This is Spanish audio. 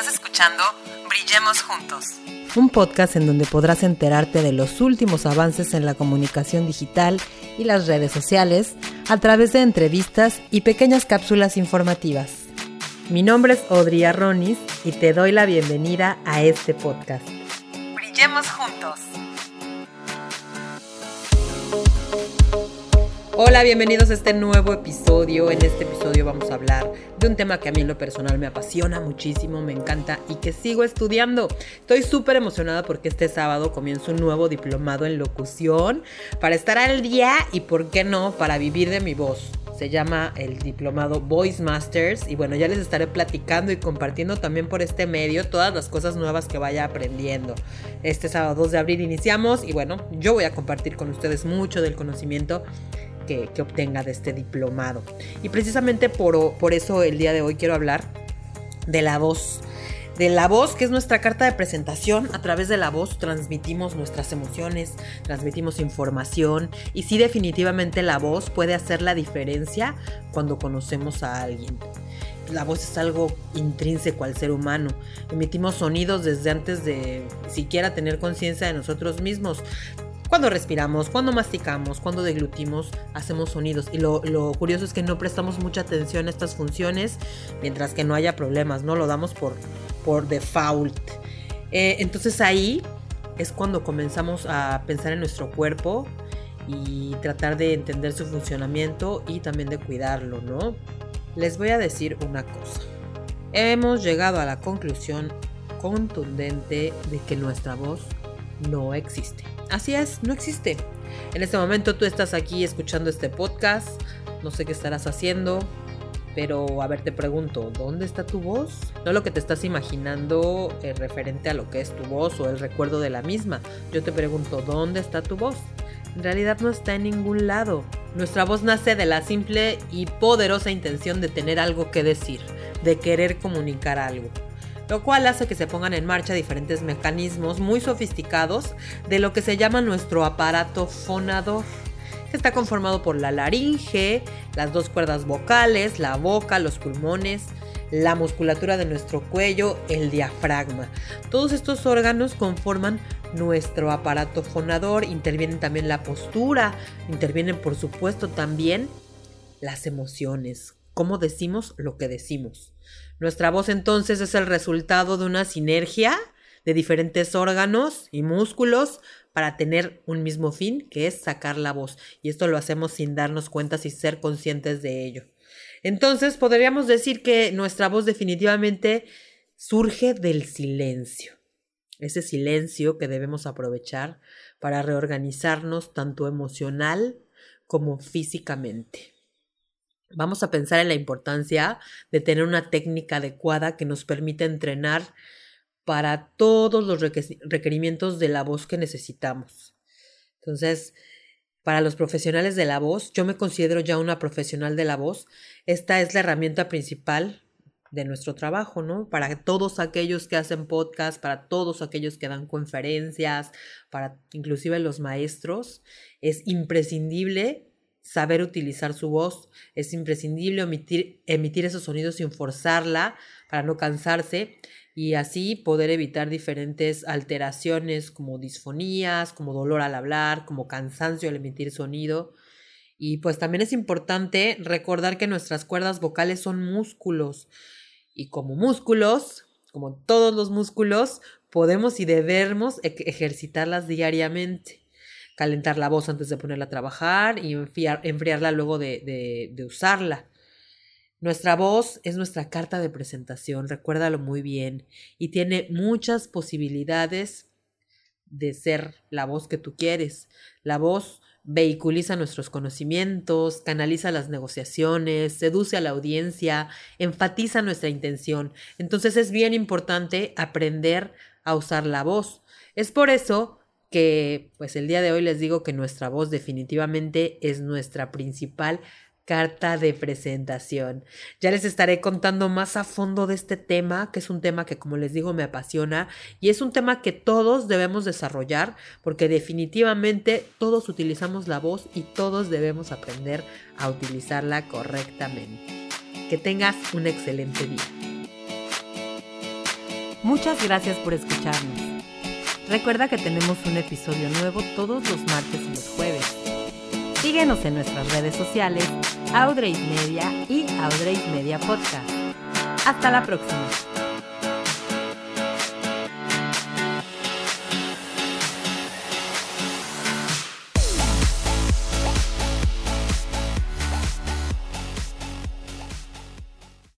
Estás escuchando Brillemos Juntos. Un podcast en donde podrás enterarte de los últimos avances en la comunicación digital y las redes sociales a través de entrevistas y pequeñas cápsulas informativas. Mi nombre es Audrey Arronis y te doy la bienvenida a este podcast. Brillemos Juntos. Hola, bienvenidos a este nuevo episodio. En este episodio vamos a hablar de un tema que a mí en lo personal me apasiona muchísimo, me encanta y que sigo estudiando. Estoy súper emocionada porque este sábado comienzo un nuevo diplomado en locución para estar al día y, ¿por qué no?, para vivir de mi voz. Se llama el diplomado Voice Masters y bueno, ya les estaré platicando y compartiendo también por este medio todas las cosas nuevas que vaya aprendiendo. Este sábado 2 de abril iniciamos y bueno, yo voy a compartir con ustedes mucho del conocimiento que, obtenga de este diplomado. Y precisamente por, por eso el día de hoy quiero hablar de la voz de la voz, que es nuestra carta de presentación. A través de la voz transmitimos nuestras emociones, transmitimos información y sí definitivamente la voz puede hacer la diferencia cuando conocemos a alguien. La voz es algo intrínseco al ser humano. Emitimos sonidos desde antes de siquiera tener conciencia de nosotros mismos. Cuando respiramos, cuando masticamos, cuando deglutimos, hacemos sonidos. Y lo, curioso es que no prestamos mucha atención a estas funciones mientras que no haya problemas, ¿no? Lo damos por, por default. Eh, entonces ahí es cuando comenzamos a pensar en nuestro cuerpo y tratar de entender su funcionamiento y también de cuidarlo, ¿no? Les voy a decir una cosa. Hemos llegado a la conclusión contundente de que nuestra voz no existe. Así es, no existe. En este momento tú estás aquí escuchando este podcast, no sé qué estarás haciendo, pero a ver, te pregunto, ¿dónde está tu voz? No lo que te estás imaginando eh, referente a lo que es tu voz o el recuerdo de la misma. Yo te pregunto, ¿dónde está tu voz? En realidad no está en ningún lado. Nuestra voz nace de la simple y poderosa intención de tener algo que decir, de querer comunicar algo lo cual hace que se pongan en marcha diferentes mecanismos muy sofisticados de lo que se llama nuestro aparato fonador que está conformado por la laringe, las dos cuerdas vocales, la boca, los pulmones, la musculatura de nuestro cuello, el diafragma. Todos estos órganos conforman nuestro aparato fonador, intervienen también la postura, intervienen por supuesto también las emociones, cómo decimos lo que decimos. Nuestra voz entonces es el resultado de una sinergia de diferentes órganos y músculos para tener un mismo fin, que es sacar la voz. Y esto lo hacemos sin darnos cuenta, y ser conscientes de ello. Entonces, podríamos decir que nuestra voz definitivamente surge del silencio. Ese silencio que debemos aprovechar para reorganizarnos tanto emocional como físicamente. Vamos a pensar en la importancia de tener una técnica adecuada que nos permita entrenar para todos los requerimientos de la voz que necesitamos. Entonces, para los profesionales de la voz, yo me considero ya una profesional de la voz. Esta es la herramienta principal de nuestro trabajo, ¿no? Para todos aquellos que hacen podcast, para todos aquellos que dan conferencias, para inclusive los maestros, es imprescindible saber utilizar su voz. Es imprescindible emitir, emitir esos sonidos sin forzarla para no cansarse y así poder evitar diferentes alteraciones como disfonías, como dolor al hablar, como cansancio al emitir sonido. Y pues también es importante recordar que nuestras cuerdas vocales son músculos y como músculos, como todos los músculos, podemos y debemos ejercitarlas diariamente calentar la voz antes de ponerla a trabajar y enfriarla luego de, de usarla. Nuestra voz es nuestra carta de presentación, recuérdalo muy bien, y tiene muchas posibilidades de ser la voz que tú quieres. La voz vehiculiza nuestros conocimientos, canaliza las negociaciones, seduce a la audiencia, enfatiza nuestra intención. Entonces es bien importante aprender a usar la voz. Es por eso que pues el día de hoy les digo que nuestra voz definitivamente es nuestra principal carta de presentación. Ya les estaré contando más a fondo de este tema, que es un tema que como les digo me apasiona y es un tema que todos debemos desarrollar porque definitivamente todos utilizamos la voz y todos debemos aprender a utilizarla correctamente. Que tengas un excelente día. Muchas gracias por escucharnos. Recuerda que tenemos un episodio nuevo todos los martes y los jueves. Síguenos en nuestras redes sociales, Audrey's Media y Audrey's Media Podcast. Hasta la próxima.